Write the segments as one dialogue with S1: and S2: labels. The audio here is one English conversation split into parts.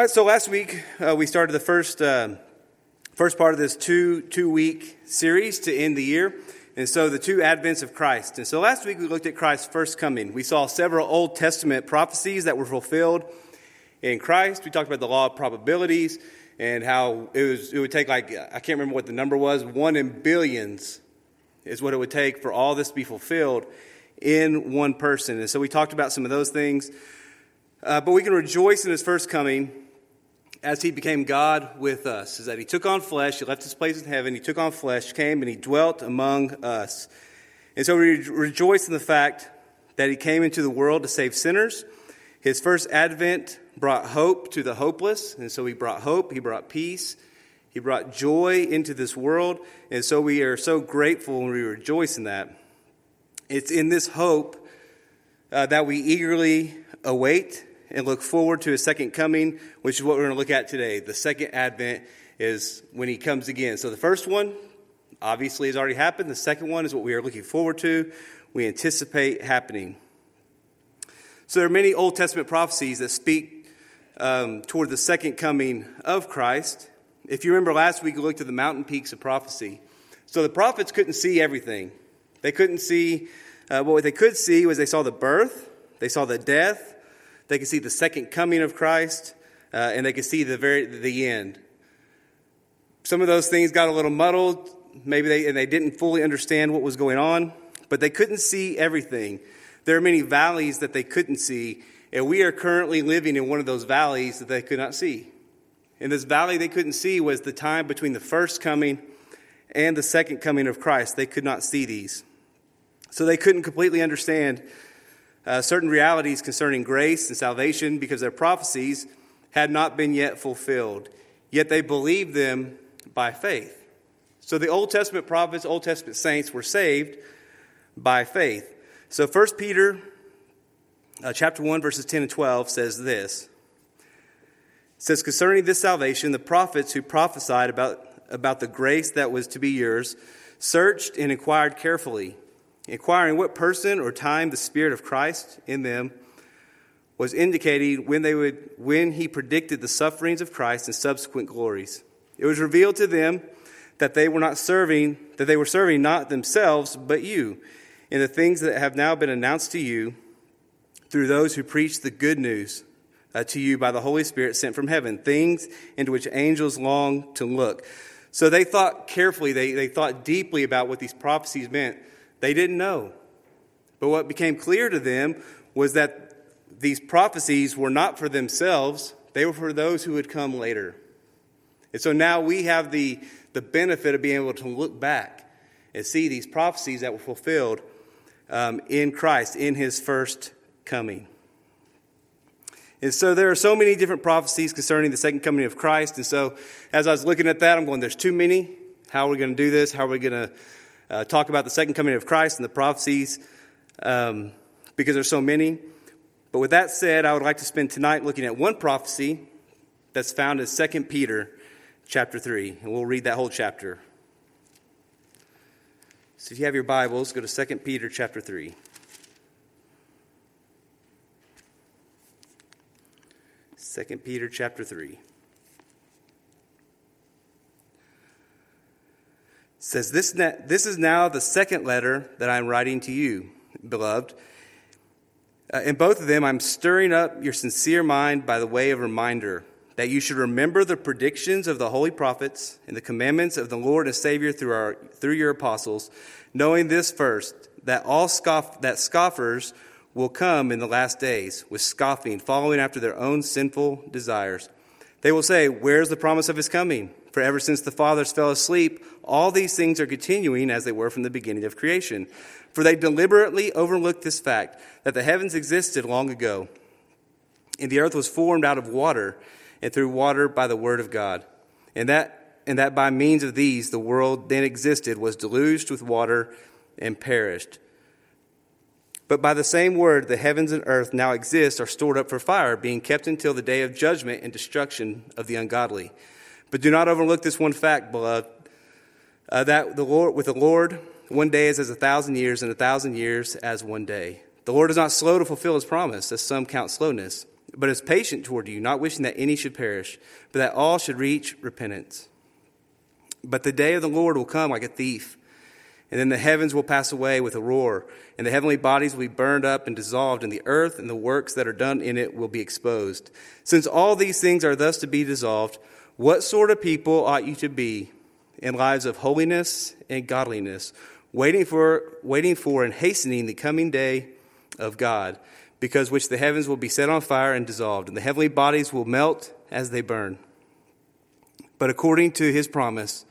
S1: All right, so last week uh, we started the first, uh, first part of this two, two week series to end the year. And so the two advents of Christ. And so last week we looked at Christ's first coming. We saw several Old Testament prophecies that were fulfilled in Christ. We talked about the law of probabilities and how it, was, it would take, like, I can't remember what the number was, one in billions is what it would take for all this to be fulfilled in one person. And so we talked about some of those things. Uh, but we can rejoice in his first coming as he became God with us, is that he took on flesh, he left his place in heaven, he took on flesh, came and he dwelt among us. And so we rejoice in the fact that he came into the world to save sinners. His first advent brought hope to the hopeless, and so he brought hope, he brought peace, he brought joy into this world, and so we are so grateful and we rejoice in that. It's in this hope uh, that we eagerly await and look forward to his second coming, which is what we're going to look at today. The second advent is when he comes again. So the first one, obviously, has already happened. The second one is what we are looking forward to, we anticipate happening. So there are many Old Testament prophecies that speak um, toward the second coming of Christ. If you remember last week, we looked at the mountain peaks of prophecy. So the prophets couldn't see everything. They couldn't see, uh, what they could see was they saw the birth, they saw the death, they could see the second coming of Christ, uh, and they could see the very the end. Some of those things got a little muddled, maybe they and they didn't fully understand what was going on, but they couldn't see everything. There are many valleys that they couldn't see, and we are currently living in one of those valleys that they could not see. And this valley they couldn't see was the time between the first coming and the second coming of Christ. They could not see these. So they couldn't completely understand uh, certain realities concerning grace and salvation because their prophecies had not been yet fulfilled. Yet they believed them by faith. So the Old Testament prophets, Old Testament saints were saved by faith. So 1 Peter uh, chapter 1 verses 10 and 12 says this. It says concerning this salvation the prophets who prophesied about about the grace that was to be yours searched and inquired carefully inquiring what person or time the Spirit of Christ in them was indicating when, they would, when he predicted the sufferings of Christ and subsequent glories. It was revealed to them that they were not serving, that they were serving not themselves, but you, in the things that have now been announced to you through those who preach the good news uh, to you by the Holy Spirit sent from heaven, things into which angels long to look. So they thought carefully, they, they thought deeply about what these prophecies meant. They didn't know. But what became clear to them was that these prophecies were not for themselves, they were for those who would come later. And so now we have the, the benefit of being able to look back and see these prophecies that were fulfilled um, in Christ, in his first coming. And so there are so many different prophecies concerning the second coming of Christ. And so as I was looking at that, I'm going, there's too many. How are we going to do this? How are we going to uh, talk about the second coming of Christ and the prophecies um, because there's so many. But with that said, I would like to spend tonight looking at one prophecy that's found in 2 Peter chapter 3, and we'll read that whole chapter. So if you have your Bibles, go to 2 Peter chapter 3. Second Peter chapter 3. Says this, this is now the second letter that I'm writing to you, beloved. Uh, in both of them, I'm stirring up your sincere mind by the way of reminder that you should remember the predictions of the holy prophets and the commandments of the Lord and Savior through, our, through your apostles, knowing this first, that all scoff, that scoffers will come in the last days with scoffing, following after their own sinful desires. They will say, Where's the promise of his coming? For ever since the fathers fell asleep, all these things are continuing as they were from the beginning of creation. For they deliberately overlooked this fact that the heavens existed long ago, and the earth was formed out of water, and through water by the word of God. And that, and that by means of these the world then existed, was deluged with water, and perished. But by the same word, the heavens and earth now exist, are stored up for fire, being kept until the day of judgment and destruction of the ungodly. But do not overlook this one fact, beloved, uh, that the Lord, with the Lord, one day is as a thousand years, and a thousand years as one day. The Lord is not slow to fulfill his promise, as some count slowness. but is patient toward you, not wishing that any should perish, but that all should reach repentance. But the day of the Lord will come like a thief, and then the heavens will pass away with a roar, and the heavenly bodies will be burned up and dissolved, and the earth and the works that are done in it will be exposed. Since all these things are thus to be dissolved, what sort of people ought you to be in lives of holiness and godliness, waiting for, waiting for and hastening the coming day of God? because which the heavens will be set on fire and dissolved, and the heavenly bodies will melt as they burn. But according to his promise,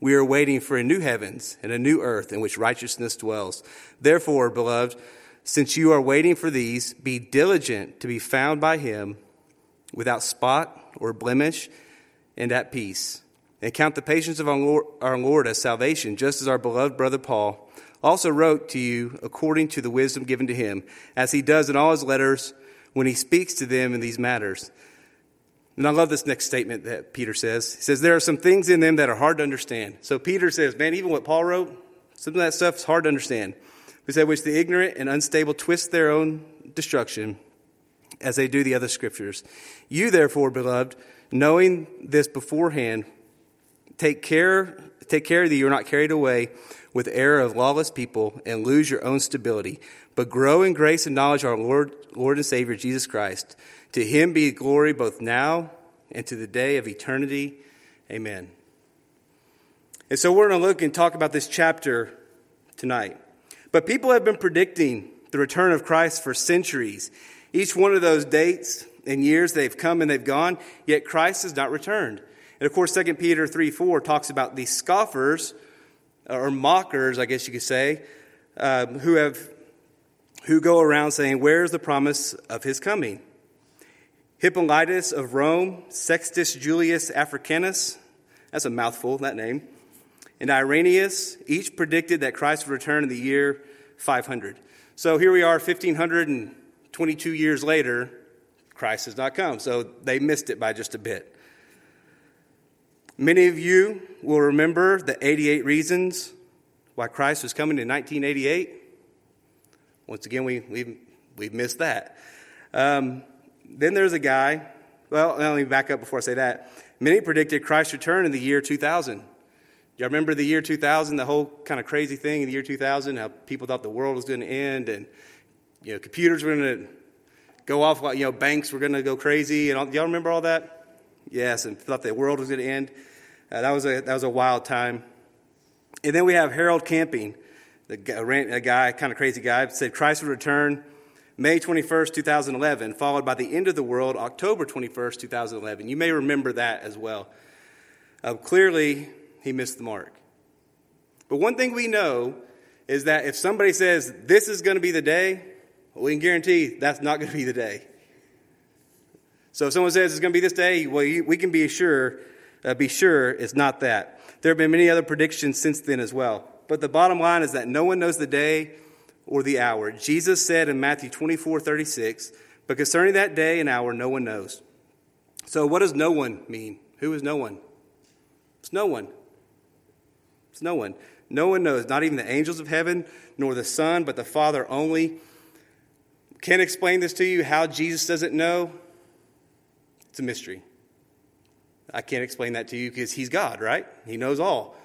S1: we are waiting for a new heavens and a new earth in which righteousness dwells. Therefore, beloved, since you are waiting for these, be diligent to be found by him without spot or blemish and at peace. And count the patience of our Lord, our Lord as salvation, just as our beloved brother Paul also wrote to you according to the wisdom given to him, as he does in all his letters when he speaks to them in these matters. And I love this next statement that Peter says. He says, There are some things in them that are hard to understand. So Peter says, Man, even what Paul wrote, some of that stuff is hard to understand. He said, Which the ignorant and unstable twist their own destruction, as they do the other scriptures. You, therefore, beloved, knowing this beforehand, take care, take care that you are not carried away with error of lawless people and lose your own stability, but grow in grace and knowledge of our Lord, Lord and Savior Jesus Christ. To him be glory both now and to the day of eternity. Amen. And so we're going to look and talk about this chapter tonight. But people have been predicting the return of Christ for centuries. Each one of those dates and years they've come and they've gone, yet Christ has not returned. And of course, 2 Peter 3 4 talks about the scoffers or mockers, I guess you could say, um, who have who go around saying, "Where's the promise of his coming?" Hippolytus of Rome, Sextus Julius Africanus, that's a mouthful, that name, and Irenaeus each predicted that Christ would return in the year 500. So here we are, 1522 years later, Christ has not come. So they missed it by just a bit. Many of you will remember the 88 reasons why Christ was coming in 1988. Once again, we, we've, we've missed that. Um, then there's a guy, well, let me back up before I say that. Many predicted Christ's return in the year 2000. Do you remember the year 2000, the whole kind of crazy thing in the year 2000, how people thought the world was going to end and, you know, computers were going to go off, you know, banks were going to go crazy. And all, y'all remember all that? Yes, and thought the world was going to end. Uh, that, was a, that was a wild time. And then we have Harold Camping, the guy, a guy, kind of crazy guy, said Christ would return May 21st, 2011, followed by the end of the world, October 21st, 2011. You may remember that as well. Uh, clearly, he missed the mark. But one thing we know is that if somebody says this is going to be the day, well, we can guarantee that's not going to be the day. So if someone says it's going to be this day, well, we can be sure, uh, be sure it's not that. There have been many other predictions since then as well. But the bottom line is that no one knows the day or the hour. Jesus said in Matthew 24, 36, but concerning that day and hour, no one knows. So what does no one mean? Who is no one? It's no one. It's no one. No one knows, not even the angels of heaven, nor the Son, but the Father only. Can't explain this to you how Jesus doesn't know. It's a mystery. I can't explain that to you because he's God, right? He knows all.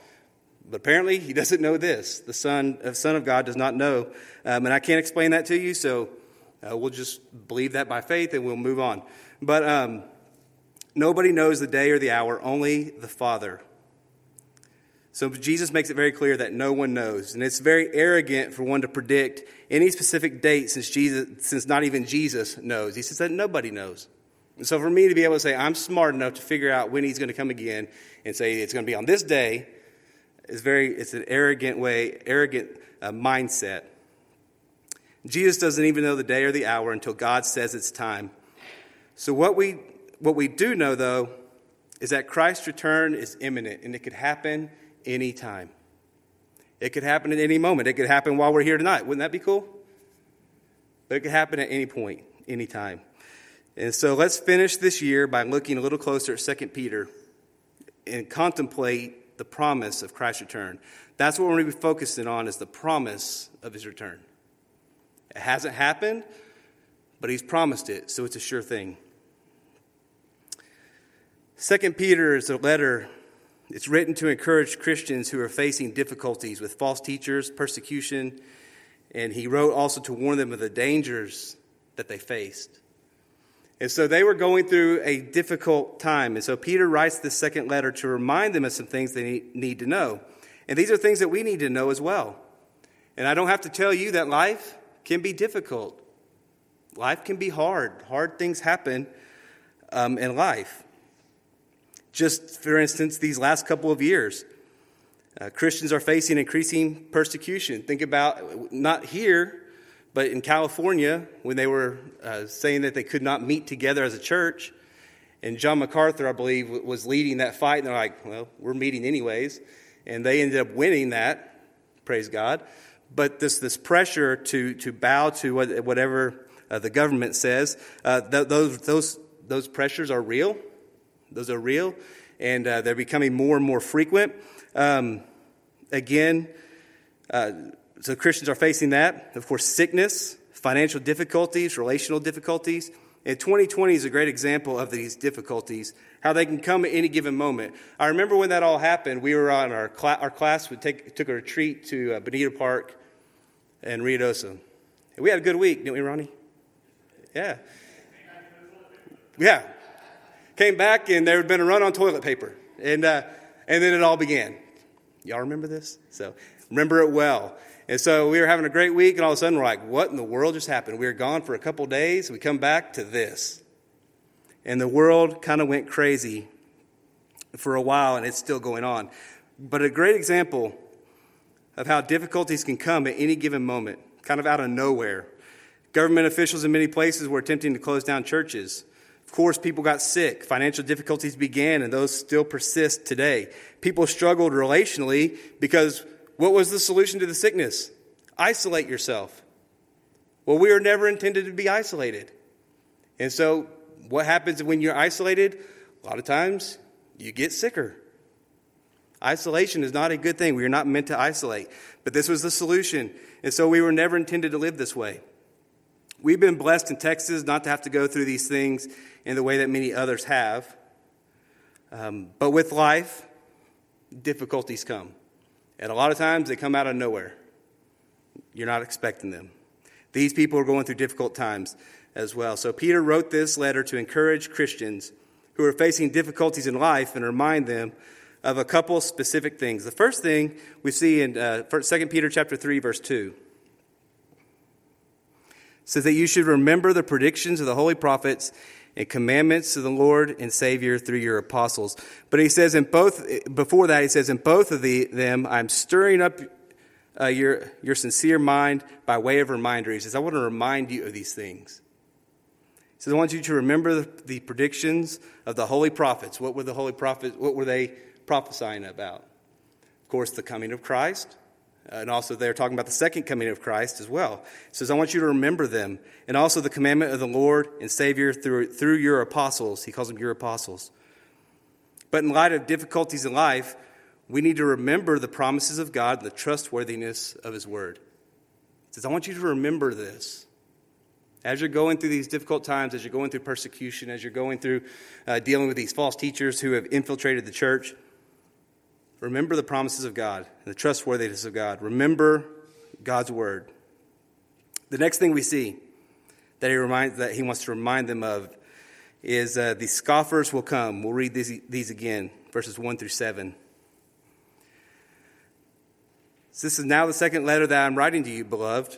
S1: But apparently, he doesn't know this. The Son, the Son of God does not know. Um, and I can't explain that to you, so uh, we'll just believe that by faith and we'll move on. But um, nobody knows the day or the hour, only the Father. So Jesus makes it very clear that no one knows. And it's very arrogant for one to predict any specific date since, Jesus, since not even Jesus knows. He says that nobody knows. And so for me to be able to say, I'm smart enough to figure out when he's going to come again and say it's going to be on this day is very, it's an arrogant way, arrogant uh, mindset. Jesus doesn't even know the day or the hour until God says it's time. So what we, what we do know, though, is that Christ's return is imminent and it could happen anytime. It could happen at any moment. It could happen while we're here tonight. Wouldn't that be cool? But it could happen at any point, anytime. And so let's finish this year by looking a little closer at 2 Peter and contemplate the promise of Christ's return. That's what we're going to be focusing on is the promise of his return. It hasn't happened, but He's promised it, so it's a sure thing. Second Peter is a letter. It's written to encourage Christians who are facing difficulties with false teachers, persecution, and he wrote also to warn them of the dangers that they faced. And so they were going through a difficult time. And so Peter writes this second letter to remind them of some things they need to know. And these are things that we need to know as well. And I don't have to tell you that life can be difficult. Life can be hard. Hard things happen um, in life. Just for instance, these last couple of years, uh, Christians are facing increasing persecution. Think about not here, but in California, when they were uh, saying that they could not meet together as a church, and John MacArthur, I believe, was leading that fight, and they're like, well, we're meeting anyways. And they ended up winning that, praise God. But this, this pressure to, to bow to whatever uh, the government says, uh, th- those, those, those pressures are real. Those are real, and uh, they're becoming more and more frequent. Um, again, uh, so Christians are facing that. Of course, sickness, financial difficulties, relational difficulties. And 2020 is a great example of these difficulties, how they can come at any given moment. I remember when that all happened, we were on our, cl- our class, we take, took a retreat to uh, Bonita Park and Ruidoso. And we had a good week, didn't we, Ronnie? Yeah. Yeah. Came back and there had been a run on toilet paper. And, uh, and then it all began. Y'all remember this? So remember it well. And so we were having a great week, and all of a sudden we're like, what in the world just happened? We were gone for a couple days. We come back to this. And the world kind of went crazy for a while, and it's still going on. But a great example of how difficulties can come at any given moment, kind of out of nowhere. Government officials in many places were attempting to close down churches. Of course, people got sick. Financial difficulties began, and those still persist today. People struggled relationally because what was the solution to the sickness? Isolate yourself. Well, we are never intended to be isolated. And so, what happens when you're isolated? A lot of times, you get sicker. Isolation is not a good thing. We are not meant to isolate. But this was the solution. And so, we were never intended to live this way. We've been blessed in Texas not to have to go through these things in the way that many others have. Um, but with life, difficulties come. And a lot of times they come out of nowhere. You're not expecting them. These people are going through difficult times as well. So Peter wrote this letter to encourage Christians who are facing difficulties in life and remind them of a couple specific things. The first thing we see in uh, 2 Peter chapter 3 verse 2 says that you should remember the predictions of the holy prophets and commandments of the Lord and Savior through your apostles. But he says in both, before that, he says, in both of the, them, I'm stirring up uh, your, your sincere mind by way of reminder. He says, I want to remind you of these things. He says, I want you to remember the, the predictions of the holy prophets. What were the holy prophets, what were they prophesying about? Of course, the coming of Christ, and also, they're talking about the second coming of Christ as well. It says, I want you to remember them. And also the commandment of the Lord and Savior through, through your apostles. He calls them your apostles. But in light of difficulties in life, we need to remember the promises of God and the trustworthiness of His Word. He says, I want you to remember this. As you're going through these difficult times, as you're going through persecution, as you're going through uh, dealing with these false teachers who have infiltrated the church, Remember the promises of God and the trustworthiness of God. Remember God's word. The next thing we see that he reminds that he wants to remind them of is uh, the scoffers will come. We'll read these, these again, verses 1 through 7. So this is now the second letter that I'm writing to you, beloved.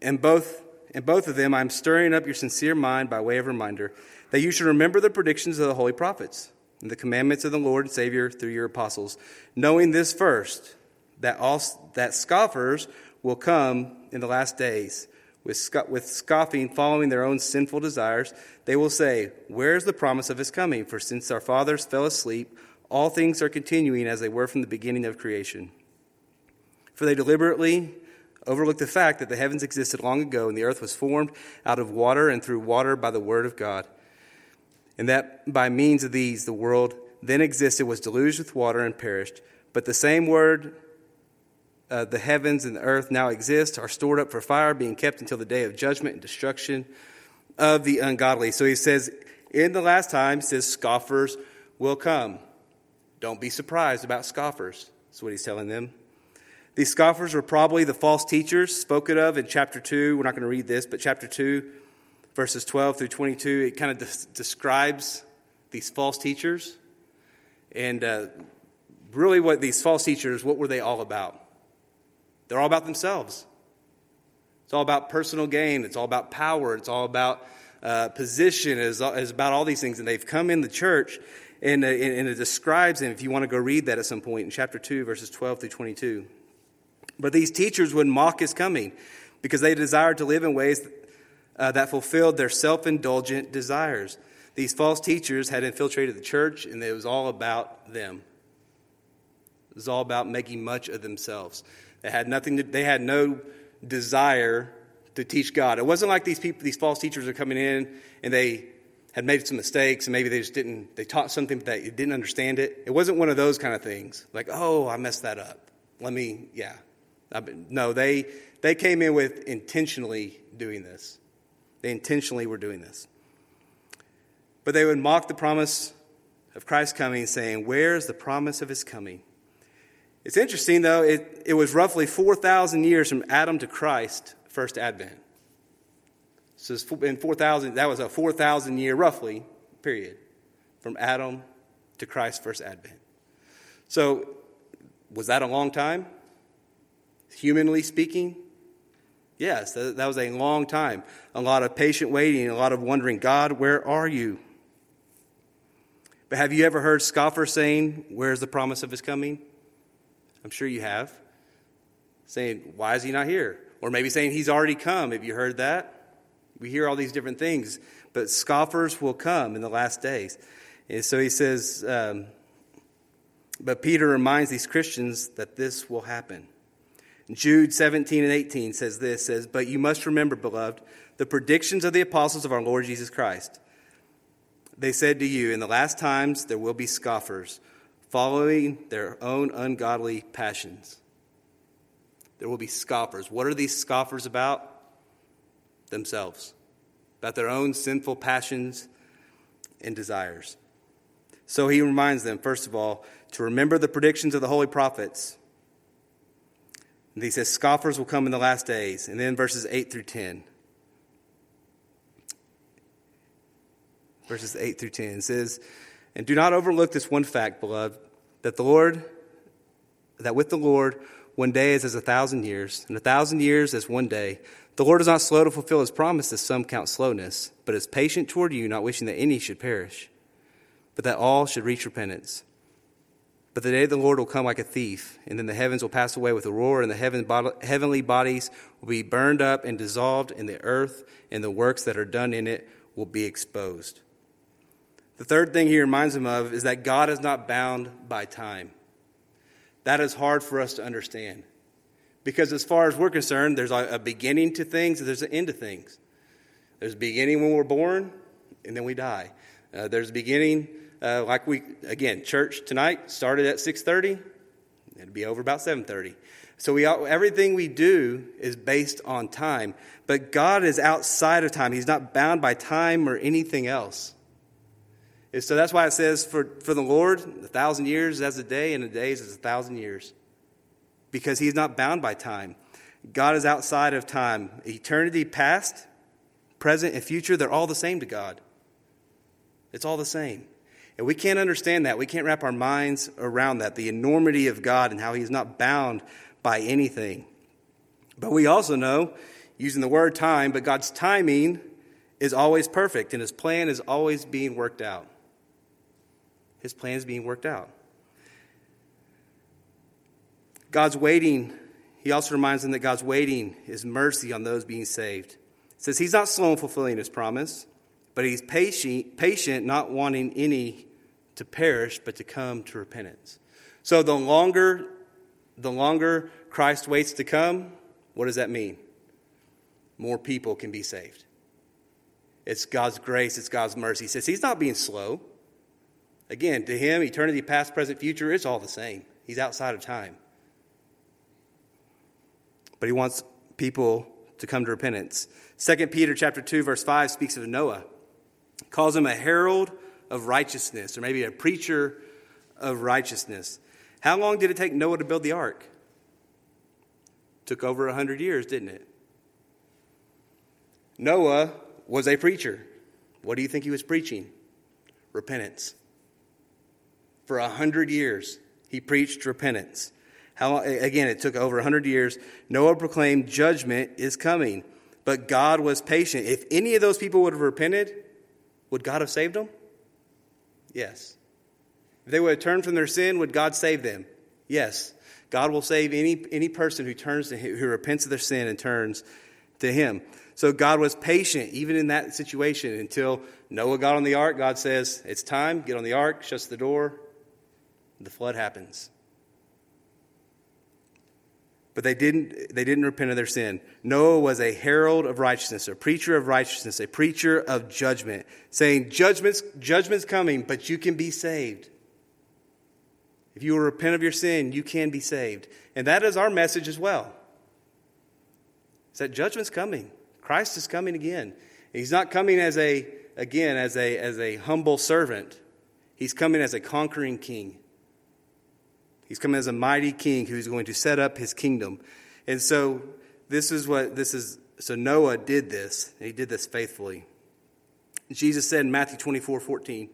S1: And both in both of them I'm stirring up your sincere mind by way of reminder that you should remember the predictions of the holy prophets and the commandments of the Lord and Savior through your apostles, knowing this first, that, all, that scoffers will come in the last days, with, with scoffing, following their own sinful desires. They will say, Where is the promise of his coming? For since our fathers fell asleep, all things are continuing as they were from the beginning of creation. For they deliberately overlooked the fact that the heavens existed long ago and the earth was formed out of water and through water by the word of God and that by means of these the world then existed, was deluged with water, and perished. But the same word, uh, the heavens and the earth now exist, are stored up for fire, being kept until the day of judgment and destruction of the ungodly. So he says, in the last time, says scoffers will come. Don't be surprised about scoffers. That's what he's telling them. These scoffers were probably the false teachers spoken of in chapter 2. We're not going to read this, but chapter 2, verses 12 through 22, it kind of de- describes these false teachers. And uh, really, what these false teachers, what were they all about? They're all about themselves. It's all about personal gain. It's all about power. It's all about uh, position. It's, it's, about all these things. And they've come in the church, and, uh, and it describes them, if you want to go read that at some point, in chapter 2, verses 12 through 22. But these teachers would mock his coming because they desired to live in ways uh, that fulfilled their self indulgent desires. These false teachers had infiltrated the church, and it was all about them. It was all about making much of themselves. They had nothing. To, they had no desire to teach God. It wasn't like these people, these false teachers are coming in and they had made some mistakes and maybe they just didn't. They taught something that you didn't understand it. It wasn't one of those kind of things. Like, oh, I messed that up. Let me, yeah. No, they they came in with intentionally doing this. They intentionally were doing this. But they would mock the promise of Christ's coming, saying, Where is the promise of his coming? It's interesting, though, it, it was roughly 4,000 years from Adam to Christ, first advent. So in 4,000, that was a 4,000 year, roughly, period, from Adam to Christ's first advent. So, was that a long time? Humanly speaking? Yes, that was a long time. A lot of patient waiting, a lot of wondering, God, where are you? But have you ever heard scoffers saying, Where's the promise of his coming? I'm sure you have. Saying, Why is he not here? Or maybe saying, He's already come. Have you heard that? We hear all these different things. But scoffers will come in the last days. And so he says, um, But Peter reminds these Christians that this will happen. Jude 17 and 18 says this says, But you must remember, beloved, the predictions of the apostles of our Lord Jesus Christ. They said to you, In the last times there will be scoffers following their own ungodly passions. There will be scoffers. What are these scoffers about? Themselves, about their own sinful passions and desires. So he reminds them, first of all, to remember the predictions of the holy prophets. And he says, Scoffers will come in the last days. And then verses 8 through 10. Verses 8 through 10 says, and do not overlook this one fact, beloved, that the Lord, that with the Lord, one day is as a thousand years, and a thousand years as one day. The Lord is not slow to fulfill his promise, as some count slowness, but is patient toward you, not wishing that any should perish, but that all should reach repentance. But the day of the Lord will come like a thief, and then the heavens will pass away with a roar, and the heaven, heavenly bodies will be burned up and dissolved, and the earth and the works that are done in it will be exposed. The third thing he reminds them of is that God is not bound by time. That is hard for us to understand. Because as far as we're concerned, there's a beginning to things, there's an end to things. There's a beginning when we're born, and then we die. Uh, there's a beginning, uh, like we, again, church tonight started at 6.30. It'll be over about 7.30. So we, everything we do is based on time. But God is outside of time. He's not bound by time or anything else. And so that's why it says, for, for the Lord, a thousand years as a day, and a day is a thousand years. Because he's not bound by time. God is outside of time. Eternity, past, present, and future, they're all the same to God. It's all the same. And we can't understand that. We can't wrap our minds around that, the enormity of God and how he's not bound by anything. But we also know, using the word time, but God's timing is always perfect and his plan is always being worked out. His plan is being worked out. God's waiting, he also reminds them that God's waiting is mercy on those being saved. It says he's not slow in fulfilling his promise, but he's patient, patient, not wanting any to perish, but to come to repentance. So the longer, the longer Christ waits to come, what does that mean? More people can be saved. It's God's grace, it's God's mercy. He says he's not being slow. Again, to him, eternity, past, present, future, it's all the same. He's outside of time. But he wants people to come to repentance. 2 Peter chapter 2 verse 5 speaks of Noah. Calls him a herald of righteousness or maybe a preacher of righteousness. How long did it take Noah to build the ark? Took over 100 years, didn't it? Noah was a preacher. What do you think he was preaching? Repentance. For a hundred years, he preached repentance. How, again, it took over 100 years. Noah proclaimed judgment is coming, but God was patient. If any of those people would have repented, would God have saved them? Yes. If they would have turned from their sin, would God save them? Yes. God will save any, any person who turns to him, who repents of their sin and turns to him. So God was patient even in that situation until Noah got on the ark. God says, It's time, get on the ark, shuts the door, the flood happens. But they didn't, they didn't repent of their sin. Noah was a herald of righteousness, a preacher of righteousness, a preacher of judgment, saying, Judgment's, judgment's coming, but you can be saved. If you will repent of your sin, you can be saved. And that is our message as well. Is that judgment's coming. Christ is coming again. He's not coming as a, again, as a, as a humble servant. He's coming as a conquering king. He's coming as a mighty king who's going to set up his kingdom. And so this is what this is. So Noah did this, and he did this faithfully. Jesus said in Matthew 24 14,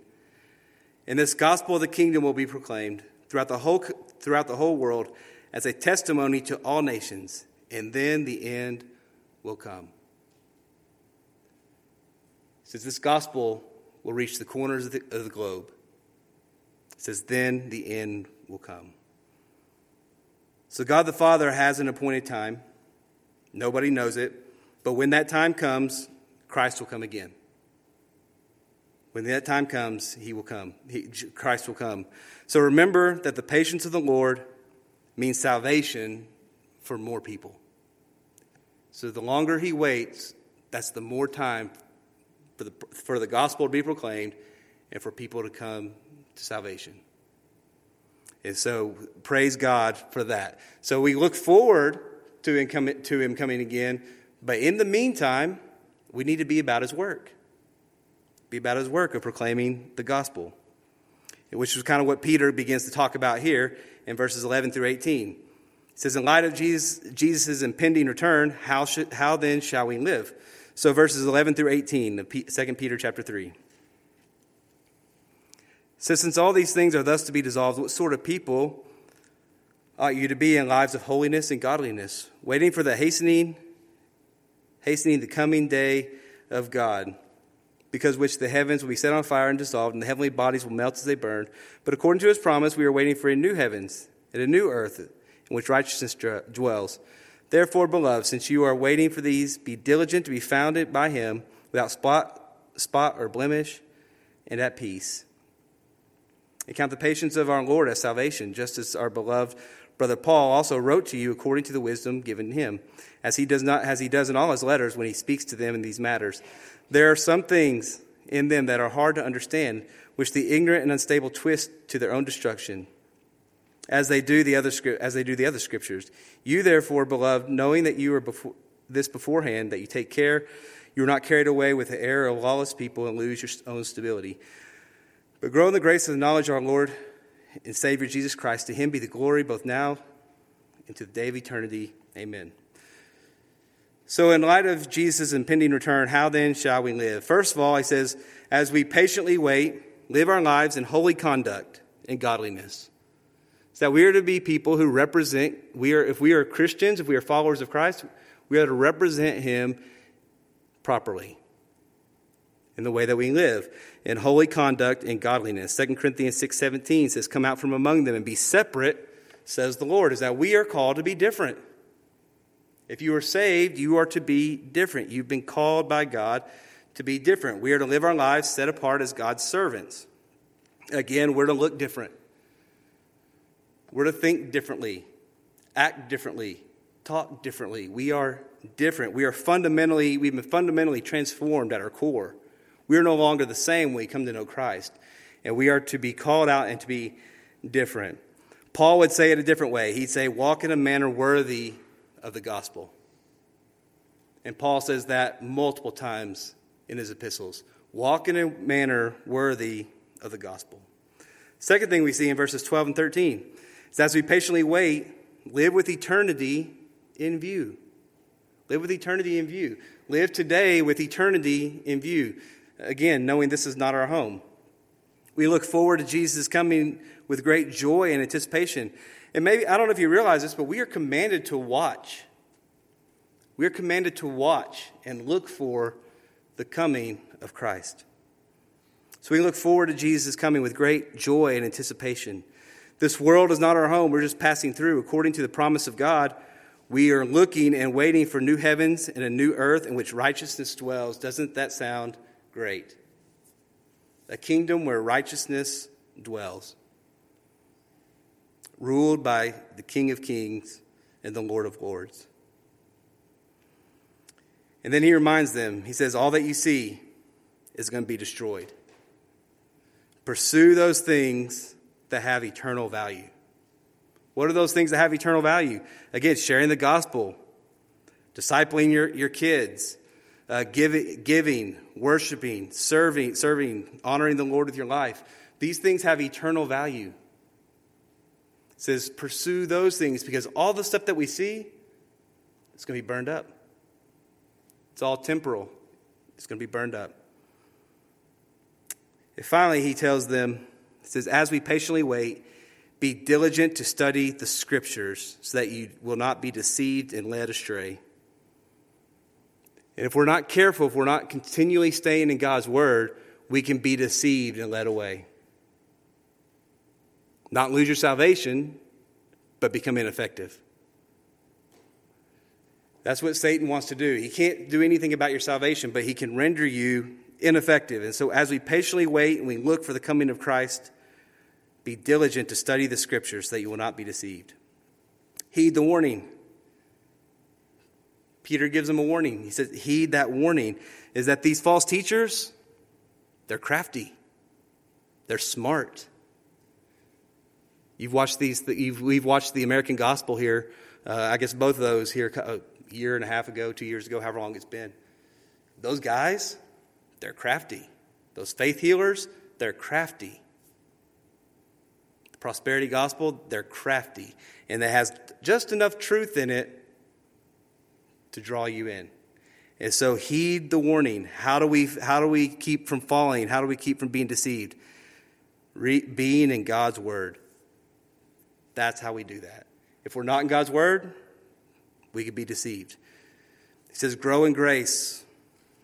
S1: And this gospel of the kingdom will be proclaimed throughout the whole, throughout the whole world as a testimony to all nations, and then the end will come. Says this gospel will reach the corners of the, of the globe. It says, then the end will come. So God the Father has an appointed time. Nobody knows it. But when that time comes, Christ will come again. When that time comes, he will come. He, Christ will come. So remember that the patience of the Lord means salvation for more people. So the longer he waits, that's the more time for the, for the gospel to be proclaimed and for people to come to salvation. And so praise God for that. So we look forward to him, coming, to him coming again. But in the meantime, we need to be about his work. Be about his work of proclaiming the gospel, which is kind of what Peter begins to talk about here in verses 11 through 18. He says, In light of Jesus' Jesus' impending return, how, should, how then shall we live? So verses 11 through 18 of 2 Peter chapter 3. So, since all these things are thus to be dissolved, what sort of people ought you to be in lives of holiness and godliness, waiting for the hastening, hastening the coming day of God, because which the heavens will be set on fire and dissolved, and the heavenly bodies will melt as they burn. But according to his promise, we are waiting for a new heavens and a new earth in which righteousness dwells. Therefore, beloved, since you are waiting for these, be diligent to be founded by him without spot, spot or blemish and at peace and count the patience of our Lord as salvation, just as our beloved brother Paul also wrote to you according to the wisdom given him, as he does not as he does in all his letters when he speaks to them in these matters. There are some things in them that are hard to understand, which the ignorant and unstable twist to their own destruction, as they do the other as they do the other scriptures. You therefore, beloved, knowing that you are before, this beforehand, that you take care you are not carried away with the error of lawless people and lose your own stability. But grow in the grace of the knowledge of our Lord and Savior Jesus Christ. To him be the glory both now and to the day of eternity. Amen. So, in light of Jesus' impending return, how then shall we live? First of all, he says, as we patiently wait, live our lives in holy conduct and godliness. So that we are to be people who represent, we are, if we are Christians, if we are followers of Christ, we are to represent him properly in the way that we live in holy conduct and godliness. 2 corinthians 6.17 says come out from among them and be separate says the lord is that we are called to be different. If you are saved you are to be different. You've been called by god to be different. We are to live our lives set apart as god's servants. Again we're to look different. We're to think differently act differently talk differently. We are different. We are fundamentally we've been fundamentally transformed at our core we are no longer the same when we come to know Christ. And we are to be called out and to be different. Paul would say it a different way. He'd say, walk in a manner worthy of the gospel. And Paul says that multiple times in his epistles. Walk in a manner worthy of the gospel. Second thing we see in verses 12 and 13 is as we patiently wait, live with eternity in view. Live with eternity in view. Live today with eternity in view. Again, knowing this is not our home. We look forward to Jesus coming with great joy and anticipation. And maybe, I don't know if you realize this, but we are commanded to watch. We are commanded to watch and look for the coming of Christ. So we look forward to Jesus coming with great joy and anticipation. This world is not our home, we're just passing through. According to the promise of God, we are looking and waiting for new heavens and a new earth in which righteousness dwells. Doesn't that sound great? A kingdom where righteousness dwells, ruled by the King of Kings and the Lord of Lords. And then he reminds them, he says, All that you see is going to be destroyed. Pursue those things that have eternal value. What are those things that have eternal value? Again, sharing the gospel, discipling your, your kids, uh, giving, giving, worshiping, serving, serving, honoring the Lord with your life. These things have eternal value. It says, pursue those things because all the stuff that we see is going to be burned up. It's all temporal, it's going to be burned up. And finally, he tells them, he says, As we patiently wait, be diligent to study the scriptures so that you will not be deceived and led astray. And if we're not careful, if we're not continually staying in God's word, we can be deceived and led away. Not lose your salvation, but become ineffective. That's what Satan wants to do. He can't do anything about your salvation, but he can render you ineffective. And so, as we patiently wait and we look for the coming of Christ, be diligent to study the scriptures so that you will not be deceived. Heed the warning. Peter gives them a warning. He says, Heed that warning is that these false teachers, they're crafty, they're smart. You've watched these, you've, we've watched the American gospel here. Uh, I guess both of those here a year and a half ago, two years ago, however long it's been. Those guys, they're crafty. Those faith healers, they're crafty. The prosperity gospel, they're crafty. And it has just enough truth in it to draw you in. And so heed the warning. How do we, how do we keep from falling? How do we keep from being deceived? Re, being in God's word. That's how we do that. If we're not in God's word, we could be deceived. He says, Grow in grace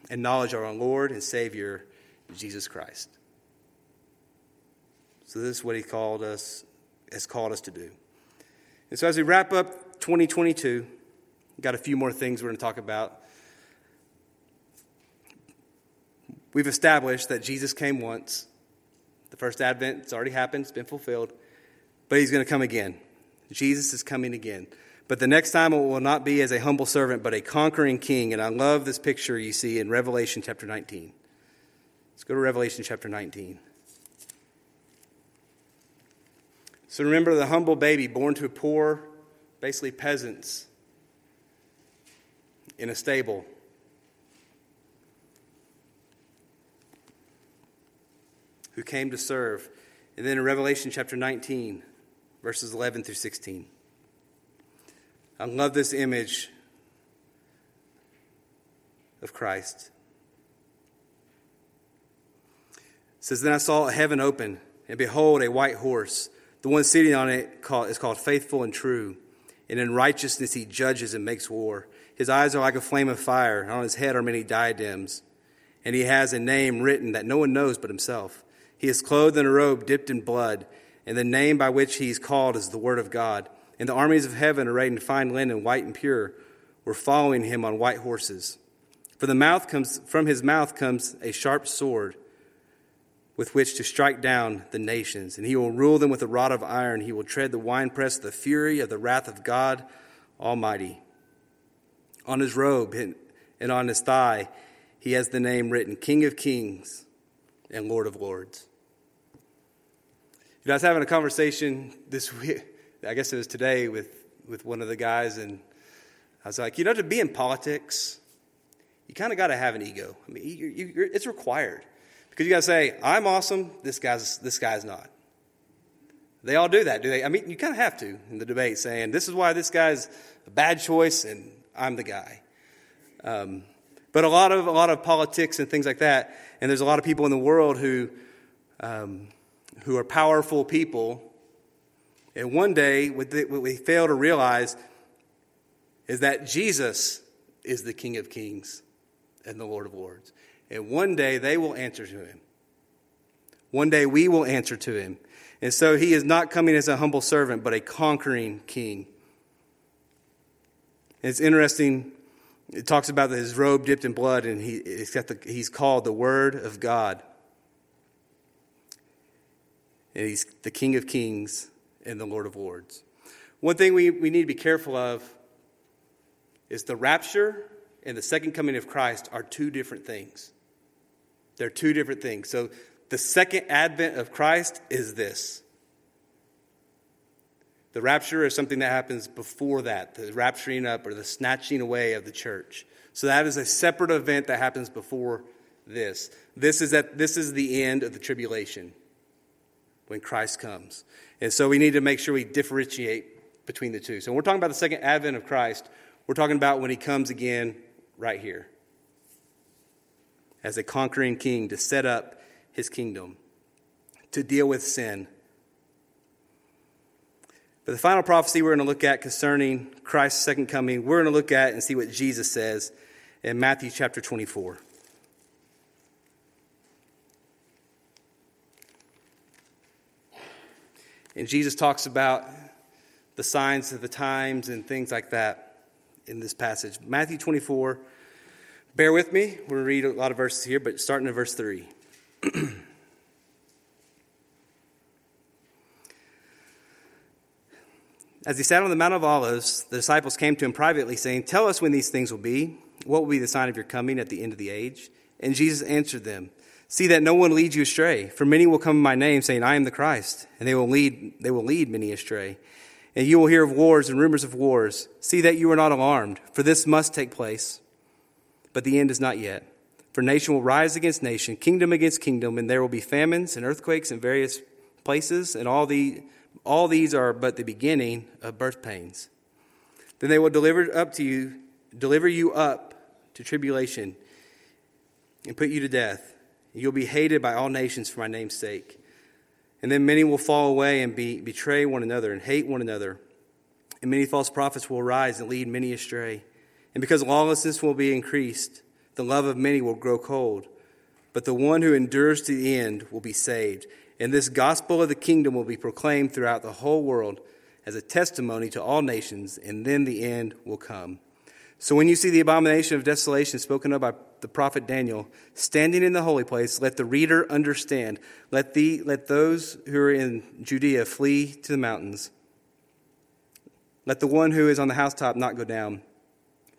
S1: and knowledge of our Lord and Savior, Jesus Christ. So this is what he called us, has called us to do. And so as we wrap up 2022, got a few more things we're going to talk about. We've established that Jesus came once. The first advent, it's already happened, it's been fulfilled, but he's going to come again. Jesus is coming again. But the next time it will not be as a humble servant, but a conquering king. And I love this picture you see in Revelation chapter 19. Let's go to Revelation chapter 19. So remember the humble baby born to a poor, basically peasants, in a stable. Who came to serve. And then in Revelation chapter 19, verses 11 through 16. I love this image of Christ. It says, Then I saw heaven open, and behold, a white horse. The one sitting on it is called Faithful and True. And in righteousness he judges and makes war. His eyes are like a flame of fire, and on his head are many diadems. And he has a name written that no one knows but himself. He is clothed in a robe dipped in blood, and the name by which he is called is the Word of God. And the armies of heaven, arrayed in fine linen, white and pure, were following him on white horses. For the mouth comes, from his mouth comes a sharp sword with which to strike down the nations. And he will rule them with a rod of iron. He will tread the winepress of the fury of the wrath of God Almighty. On his robe and on his thigh, he has the name written King of Kings and Lord of Lords. You know, I was having a conversation this week I guess it was today with, with one of the guys, and I was like, you know, to be in politics, you kind of got to have an ego. I mean, you, you, it's required because you got to say, "I'm awesome. This guy's this guy's not." They all do that, do they? I mean, you kind of have to in the debate, saying, "This is why this guy's a bad choice, and I'm the guy." Um, but a lot of a lot of politics and things like that, and there's a lot of people in the world who um, who are powerful people, and one day what, they, what we fail to realize is that Jesus is the King of Kings and the Lord of Lords, and one day they will answer to Him. One day we will answer to Him, and so He is not coming as a humble servant, but a conquering King. It's interesting it talks about his robe dipped in blood, and he, the, he's called the Word of God. And he's the King of Kings and the Lord of Lords. One thing we, we need to be careful of is the rapture and the second coming of Christ are two different things. They're two different things. So the second advent of Christ is this the rapture is something that happens before that, the rapturing up or the snatching away of the church. So that is a separate event that happens before this. This is that this is the end of the tribulation when Christ comes. And so we need to make sure we differentiate between the two. So when we're talking about the second advent of Christ, we're talking about when he comes again right here as a conquering king to set up his kingdom, to deal with sin but the final prophecy we're going to look at concerning Christ's second coming, we're going to look at and see what Jesus says in Matthew chapter 24. And Jesus talks about the signs of the times and things like that in this passage. Matthew 24. Bear with me. We're going to read a lot of verses here, but starting in verse 3. As he sat on the Mount of Olives, the disciples came to him privately, saying, Tell us when these things will be. What will be the sign of your coming at the end of the age? And Jesus answered them, See that no one leads you astray, for many will come in my name, saying, I am the Christ, and they will lead, they will lead many astray. And you will hear of wars and rumors of wars. See that you are not alarmed, for this must take place. But the end is not yet. For nation will rise against nation, kingdom against kingdom, and there will be famines and earthquakes in various places, and all the all these are but the beginning of birth pains. Then they will deliver up to you, deliver you up to tribulation and put you to death. You'll be hated by all nations for my name's sake. And then many will fall away and be, betray one another and hate one another. And many false prophets will rise and lead many astray. And because lawlessness will be increased, the love of many will grow cold. But the one who endures to the end will be saved. And this gospel of the kingdom will be proclaimed throughout the whole world as a testimony to all nations, and then the end will come. So when you see the abomination of desolation spoken of by the prophet Daniel standing in the holy place, let the reader understand. Let, the, let those who are in Judea flee to the mountains. Let the one who is on the housetop not go down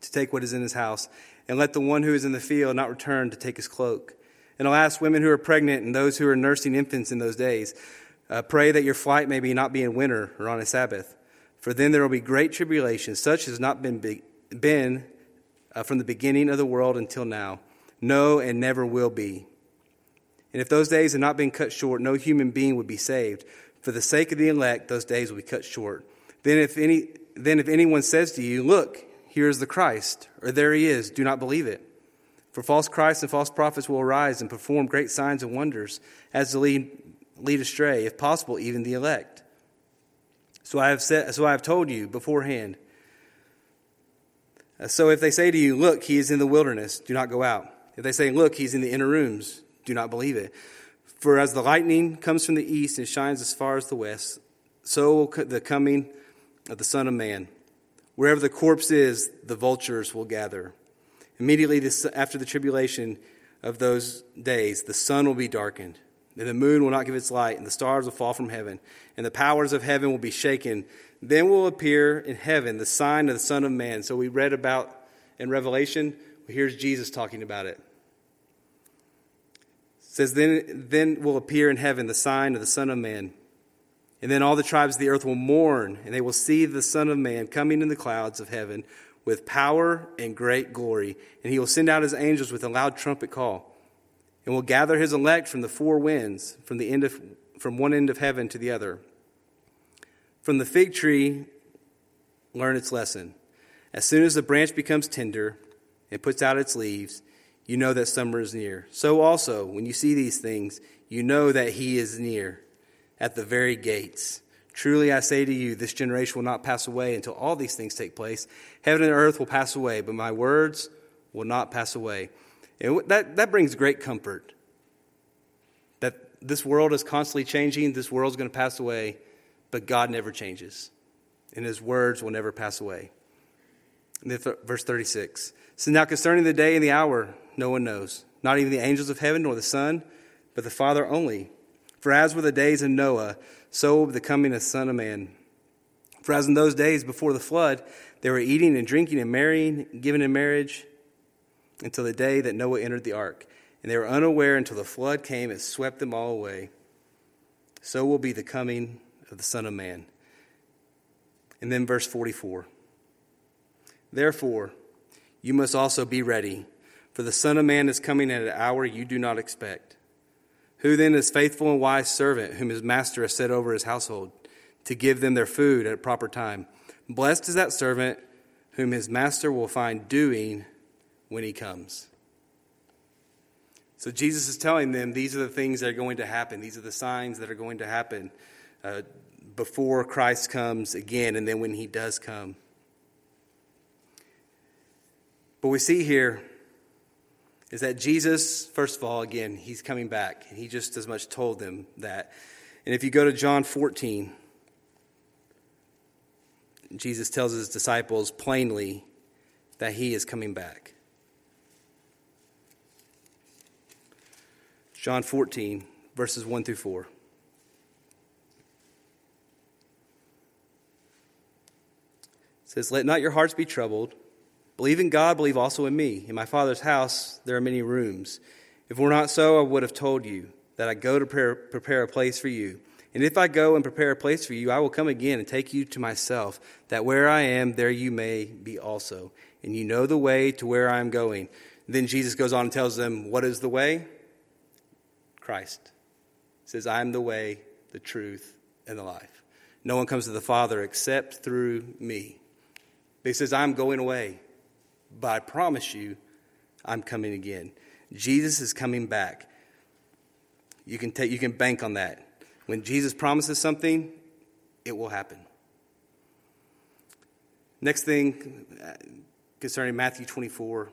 S1: to take what is in his house, and let the one who is in the field not return to take his cloak. And alas, women who are pregnant and those who are nursing infants in those days, uh, pray that your flight may be not be in winter or on a Sabbath, for then there will be great tribulation, such as not been, be, been uh, from the beginning of the world until now, no, and never will be. And if those days had not been cut short, no human being would be saved. For the sake of the elect, those days will be cut short. Then if any, then if anyone says to you, "Look, here is the Christ," or "There he is," do not believe it. For false Christs and false prophets will arise and perform great signs and wonders as to lead, lead astray, if possible, even the elect. So I have said, so I have told you beforehand. Uh, so if they say to you, Look, he is in the wilderness, do not go out. If they say, Look, he's in the inner rooms, do not believe it. For as the lightning comes from the east and shines as far as the west, so will the coming of the Son of Man. Wherever the corpse is, the vultures will gather. Immediately after the tribulation of those days, the sun will be darkened, and the moon will not give its light, and the stars will fall from heaven, and the powers of heaven will be shaken. Then will appear in heaven the sign of the Son of Man. So we read about in Revelation. Here's Jesus talking about it. it says, then, then will appear in heaven the sign of the Son of Man. And then all the tribes of the earth will mourn, and they will see the Son of Man coming in the clouds of heaven with power and great glory, and he will send out his angels with a loud trumpet call, and will gather his elect from the four winds, from the end of from one end of heaven to the other. From the fig tree, learn its lesson. As soon as the branch becomes tender and puts out its leaves, you know that summer is near. So also, when you see these things, you know that he is near, at the very gates. Truly I say to you, this generation will not pass away until all these things take place. Heaven and earth will pass away, but my words will not pass away. And that, that brings great comfort. That this world is constantly changing, this world's going to pass away, but God never changes. And his words will never pass away. verse 36. So now concerning the day and the hour, no one knows, not even the angels of heaven nor the Son, but the Father only. For as were the days of Noah, so will the coming of the Son of Man. For as in those days before the flood, they were eating and drinking and marrying, giving in marriage, until the day that Noah entered the ark. And they were unaware until the flood came and swept them all away. So will be the coming of the Son of Man. And then verse 44. Therefore, you must also be ready, for the Son of Man is coming at an hour you do not expect. Who then is faithful and wise servant whom his master has set over his household to give them their food at a proper time? Blessed is that servant whom his master will find doing when he comes. So Jesus is telling them these are the things that are going to happen. These are the signs that are going to happen uh, before Christ comes again and then when he does come. But we see here is that Jesus, first of all, again, he's coming back. And he just as much told them that. And if you go to John 14, Jesus tells his disciples plainly that he is coming back. John 14, verses 1 through 4. It says, Let not your hearts be troubled. Believe in God, believe also in me. In my Father's house there are many rooms. If it were not so, I would have told you that I go to prepare, a place for you. And if I go and prepare a place for you, I will come again and take you to myself, that where I am, there you may be also. And you know the way to where I am going. then Jesus goes on and tells them, What is the way? Christ. Says, I am the way, the truth, and the life. No one comes to the Father except through me. But he says, I'm going away. But I promise you, I'm coming again. Jesus is coming back. You can, take, you can bank on that. When Jesus promises something, it will happen. Next thing uh, concerning Matthew 24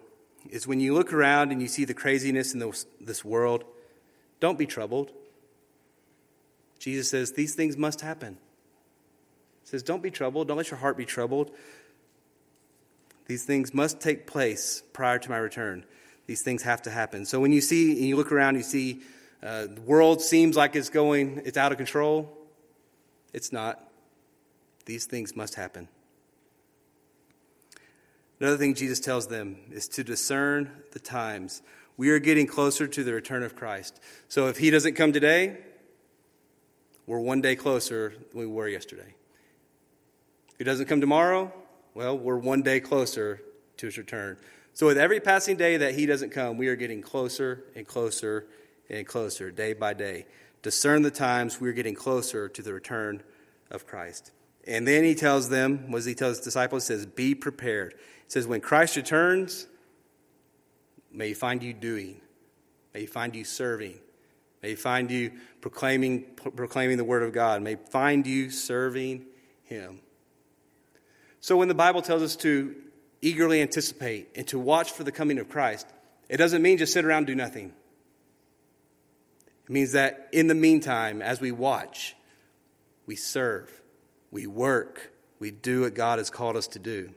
S1: is when you look around and you see the craziness in this, this world, don't be troubled. Jesus says these things must happen. He says, Don't be troubled. Don't let your heart be troubled. These things must take place prior to my return. These things have to happen. So when you see and you look around, you see uh, the world seems like it's going, it's out of control. It's not. These things must happen. Another thing Jesus tells them is to discern the times. We are getting closer to the return of Christ. So if he doesn't come today, we're one day closer than we were yesterday. If he doesn't come tomorrow, well, we're one day closer to his return. So, with every passing day that he doesn't come, we are getting closer and closer and closer, day by day. Discern the times, we're getting closer to the return of Christ. And then he tells them, what does he tell his disciples? Says, Be prepared. He says, When Christ returns, may he find you doing, may he find you serving, may he find you proclaiming, proclaiming the word of God, may he find you serving him. So when the Bible tells us to eagerly anticipate and to watch for the coming of Christ, it doesn't mean just sit around and do nothing. It means that in the meantime, as we watch, we serve, we work, we do what God has called us to do.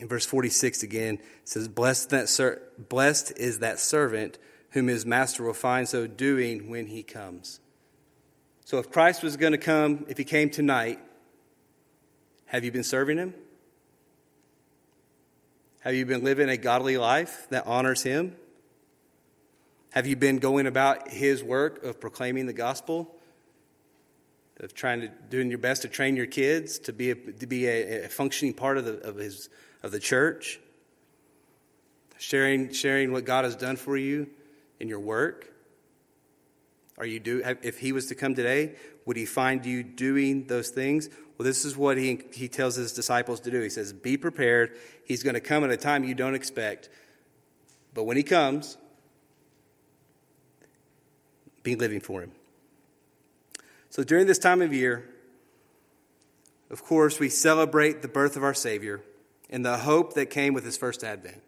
S1: In verse 46 again, it says, Blessed, that ser- Blessed is that servant whom his master will find so doing when he comes. So if Christ was going to come, if he came tonight, have you been serving Him? Have you been living a godly life that honors Him? Have you been going about His work of proclaiming the gospel? of trying to doing your best to train your kids to be a, to be a, a functioning part of the of his of the church. Sharing sharing what God has done for you in your work. Are you do if he was to come today, would he find you doing those things? Well, this is what he he tells his disciples to do. He says, "Be prepared. He's going to come at a time you don't expect. But when he comes, be living for him." So during this time of year, of course, we celebrate the birth of our Savior and the hope that came with his first advent.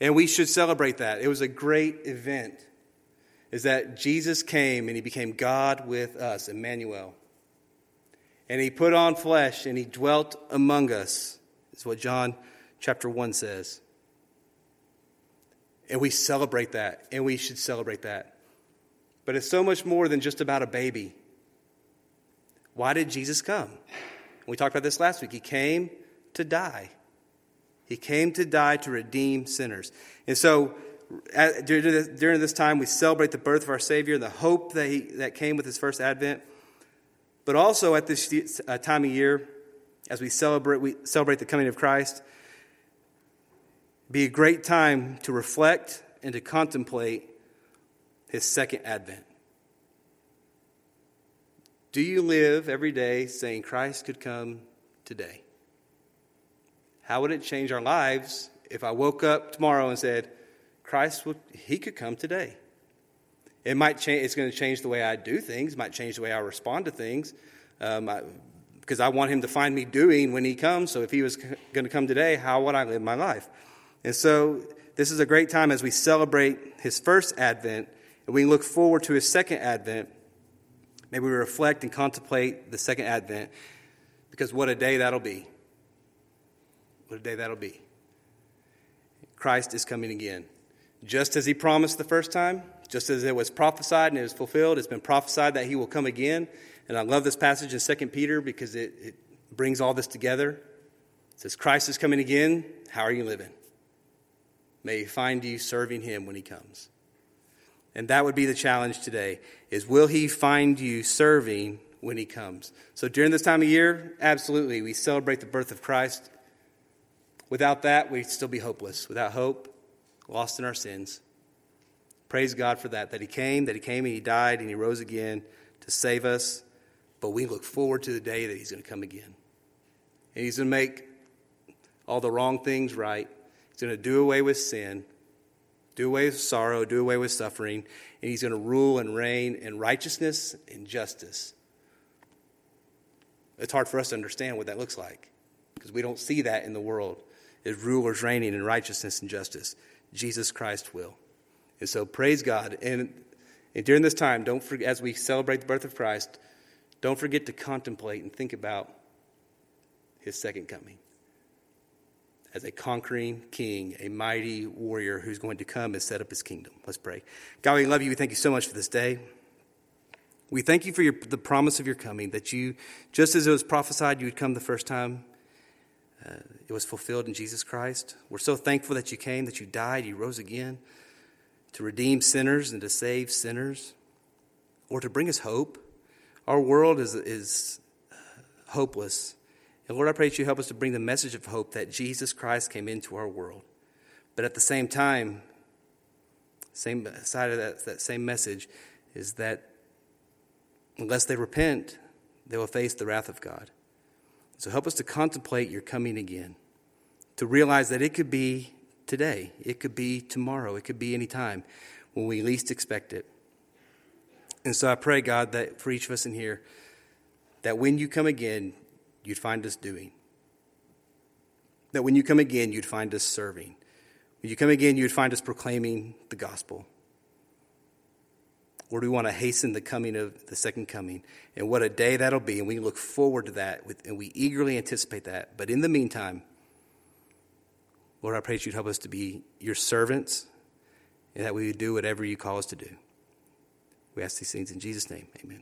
S1: And we should celebrate that. It was a great event. Is that Jesus came and he became God with us, Emmanuel. And he put on flesh and he dwelt among us, is what John chapter 1 says. And we celebrate that, and we should celebrate that. But it's so much more than just about a baby. Why did Jesus come? We talked about this last week. He came to die. He came to die to redeem sinners. And so during this time, we celebrate the birth of our Savior, and the hope that, he, that came with his first advent. But also at this uh, time of year, as we celebrate, we celebrate the coming of Christ, be a great time to reflect and to contemplate his second advent. Do you live every day saying Christ could come today? How would it change our lives if I woke up tomorrow and said, Christ, would, he could come today? It might change, it's going to change the way I do things, might change the way I respond to things. Um, I, because I want him to find me doing when he comes. So if he was going to come today, how would I live my life? And so this is a great time as we celebrate his first advent and we look forward to his second advent May we reflect and contemplate the second advent because what a day that'll be. What a day that'll be. Christ is coming again. Just as he promised the first time, just as it was prophesied and it was fulfilled, it's been prophesied that he will come again. And I love this passage in 2 Peter because it, it brings all this together. It says, Christ is coming again. How are you living? May he find you serving him when he comes. And that would be the challenge today is will he find you serving when he comes? So during this time of year, absolutely, we celebrate the birth of Christ. Without that, we'd still be hopeless. Without hope, lost in our sins. Praise God for that, that he came, that he came and he died and he rose again to save us. But we look forward to the day that he's going to come again. And he's going to make all the wrong things right. He's going to do away with sin do away with sorrow, do away with suffering, and he's going to rule and reign in righteousness and justice. It's hard for us to understand what that looks like because we don't see that in the world as rulers reigning in righteousness and justice. Jesus Christ will. And so praise God. And, and during this time, don't forget, as we celebrate the birth of Christ, don't forget to contemplate and think about his second coming as a conquering king, a mighty warrior who's going to come and set up his kingdom. Let's pray. God, we love you. We thank you so much for this day. We thank you for your, the promise of your coming, that you, just as it was prophesied you would come the first time, uh, it was fulfilled in Jesus Christ. We're so thankful that you came, that you died, you rose again to redeem sinners and to save sinners, or to bring us hope. Our world is, is uh, hopeless. And Lord, I pray that you help us to bring the message of hope that Jesus Christ came into our world. But at the same time, same side of that, that same message is that unless they repent, they will face the wrath of God. So help us to contemplate your coming again, to realize that it could be today, it could be tomorrow, it could be any time when we least expect it. And so I pray, God, that for each of us in here, that when you come again, you'd find us doing. That when you come again, you'd find us serving. When you come again, you'd find us proclaiming the gospel. Lord, we want to hasten the coming of the second coming. And what a day that'll be. And we look forward to that. And we eagerly anticipate that. But in the meantime, Lord, I pray that you'd help us to be your servants and that we would do whatever you call us to do. We ask these things in Jesus' name. Amen.